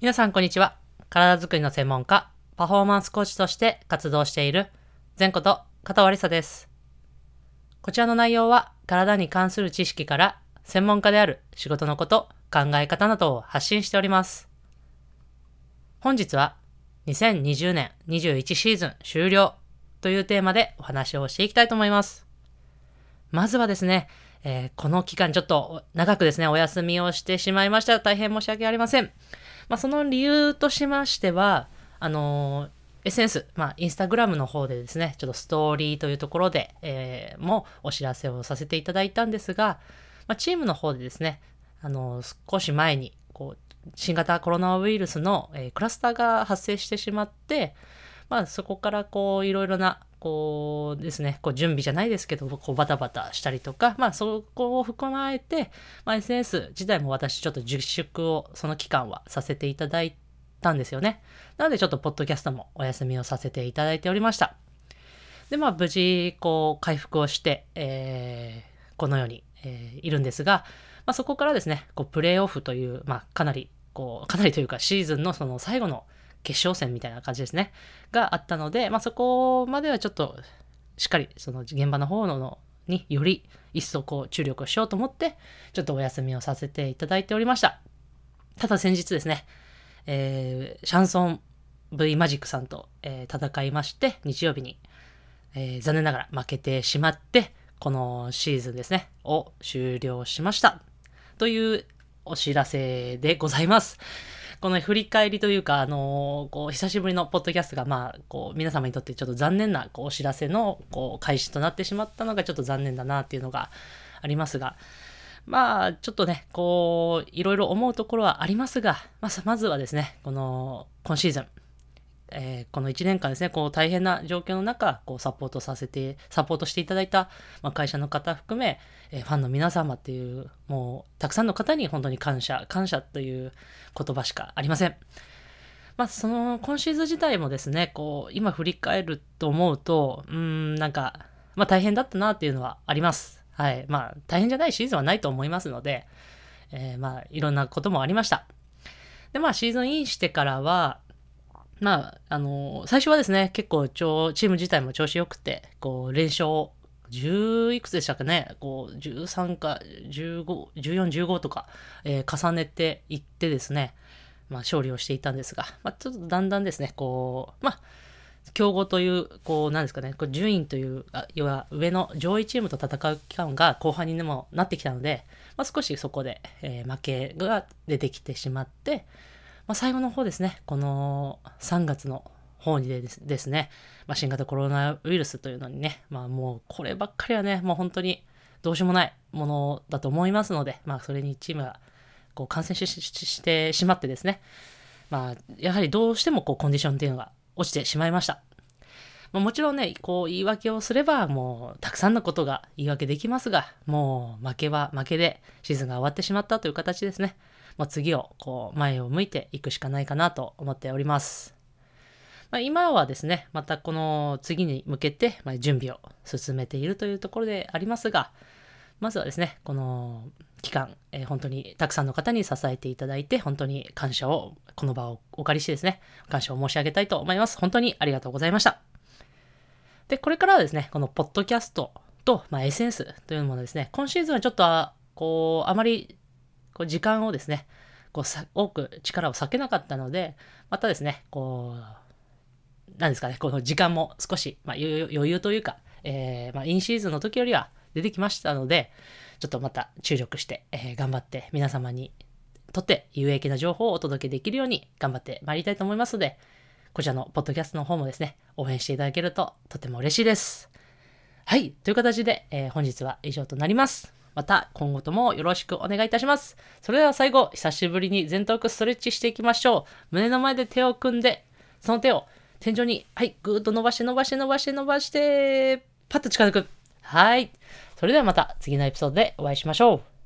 皆さんこんにちは。体づくりの専門家、パフォーマンスコーチとして活動している、前こと片割さです。こちらの内容は、体に関する知識から、専門家である仕事のこと、考え方などを発信しております。本日は、2020年21シーズン終了というテーマでお話をしていきたいと思います。まずはですね、えー、この期間ちょっと長くですね、お休みをしてしまいました。大変申し訳ありません。まあ、その理由としましては、あのー、SNS、まあ、インスタグラムの方でですね、ちょっとストーリーというところで、えー、もお知らせをさせていただいたんですが、まあ、チームの方でですね、あの、少し前に、こう、新型コロナウイルスの、えー、クラスターが発生してしまって、まあ、そこからこう、いろいろなこうですね、こう準備じゃないですけど、こうバタバタしたりとか、まあそこを含まれて、まあ、SNS 自体も私ちょっと自粛をその期間はさせていただいたんですよね。なのでちょっとポッドキャストもお休みをさせていただいておりました。で、まあ無事こう回復をして、えー、このように、えー、いるんですが、まあそこからですね、こうプレイオフという、まあかなり、こう、かなりというかシーズンのその最後の決勝戦みたいな感じですね。があったので、まあ、そこまではちょっとしっかりその現場の方のにより一層こう注力をしようと思って、ちょっとお休みをさせていただいておりました。ただ先日ですね、えー、シャンソン V マジックさんと、えー、戦いまして、日曜日に、えー、残念ながら負けてしまって、このシーズンですね、を終了しました。というお知らせでございます。この振り返りというか、あの、こう、久しぶりのポッドキャストが、まあ、こう、皆様にとってちょっと残念な、こう、お知らせの、こう、開始となってしまったのがちょっと残念だなっていうのがありますが、まあ、ちょっとね、こう、いろいろ思うところはありますが、まあ、まずはですね、この、今シーズン、えー、この1年間ですね、こう大変な状況の中、こうサポートさせて、サポートしていただいた、まあ、会社の方含め、えー、ファンの皆様っていう、もうたくさんの方に本当に感謝、感謝という言葉しかありません。まあ、その今シーズン自体もですね、こう、今振り返ると思うと、うん、なんか、まあ大変だったなっていうのはあります。はい。まあ大変じゃないシーズンはないと思いますので、えー、まあいろんなこともありました。で、まあシーズンインしてからは、まあ、あの、最初はですね、結構、チーム自体も調子良くて、こう、連勝、10いくつでしたかね、こう、13か、15、14、15とか、えー、重ねていってですね、まあ、勝利をしていたんですが、まあ、ちょっとだんだんですね、こう、まあ、強豪という、こう、なんですかね、こう順位という、あ要は上の上位チームと戦う期間が後半にもなってきたので、まあ、少しそこで、えー、負けが出てきてしまって、まあ、最後の方ですね、この3月の方にですね、まあ、新型コロナウイルスというのにね、まあもうこればっかりはね、もう本当にどうしようもないものだと思いますので、まあそれにチームがこう感染してしまってですね、まあやはりどうしてもこうコンディションっていうのが落ちてしまいました。まあ、もちろんね、こう言い訳をすればもうたくさんのことが言い訳できますが、もう負けは負けでシーズンが終わってしまったという形ですね。まあ、次をこう前を向いていくしかないかなと思っております。まあ、今はですね、またこの次に向けて、準備を進めているというところでありますが、まずはですね、この期間、えー、本当にたくさんの方に支えていただいて、本当に感謝を、この場をお借りしてですね、感謝を申し上げたいと思います。本当にありがとうございました。で、これからはですね、このポッドキャストと、まあ、エッセンスというものですね、今シーズンはちょっと、こう、あまりこう時間をですね、こうさ多く力を割けなかったので、またですね、こう、なんですかね、この時間も少し、まあ、余裕というか、えー、まあ、インシーズンの時よりは出てきましたので、ちょっとまた注力して、えー、頑張って皆様にとって有益な情報をお届けできるように頑張ってまいりたいと思いますので、こちらのポッドキャストの方もですね、応援していただけるととても嬉しいです。はい、という形で、えー、本日は以上となります。また今後ともよろしくお願いいたします。それでは最後、久しぶりに前頭屈ストレッチしていきましょう。胸の前で手を組んで、その手を天井に、はい、ぐーっと伸ばして伸ばして伸ばして伸ばして、パッと近づく。はい。それではまた次のエピソードでお会いしましょう。